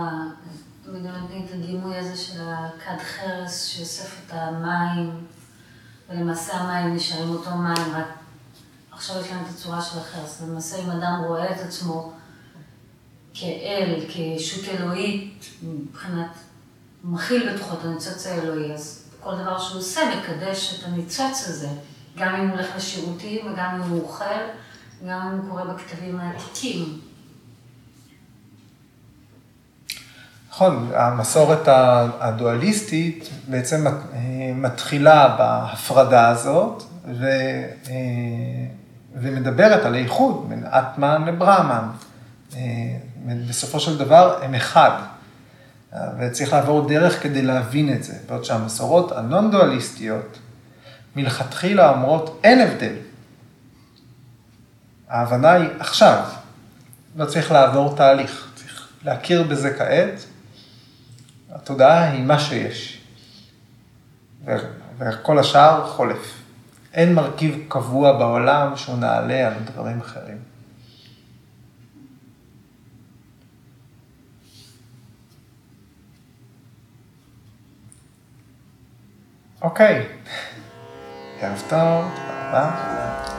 תמיד לומדים את הדימוי הזה של הכד חרס שאוסף את המים, ולמעשה המים נשארים אותו מים, רק עכשיו יש להם את הצורה של החרס. למעשה, אם אדם רואה את עצמו כאל, כישות אלוהית, מבחינת, הוא מכיל בתוכו את הניצוץ האלוהי, אז כל דבר שהוא עושה מקדש את הניצוץ הזה, גם אם הוא הולך לשירותים, וגם אם הוא אוכל, וגם אם הוא קורא בכתבים העתיקים.
נכון, המסורת הדואליסטית בעצם מתחילה בהפרדה הזאת, ו, ומדברת על האיחוד בין אטמן לברהמן. בסופו של דבר הם אחד, וצריך לעבור דרך כדי להבין את זה, בעוד שהמסורות הנון-דואליסטיות מלכתחילה אומרות אין הבדל. ההבנה היא עכשיו, לא צריך לעבור תהליך, צריך להכיר בזה כעת, התודעה היא מה שיש, וכל השאר חולף. אין מרכיב קבוע בעולם שהוא נעלה על דברים אחרים. אוקיי, ערב טוב, תודה רבה.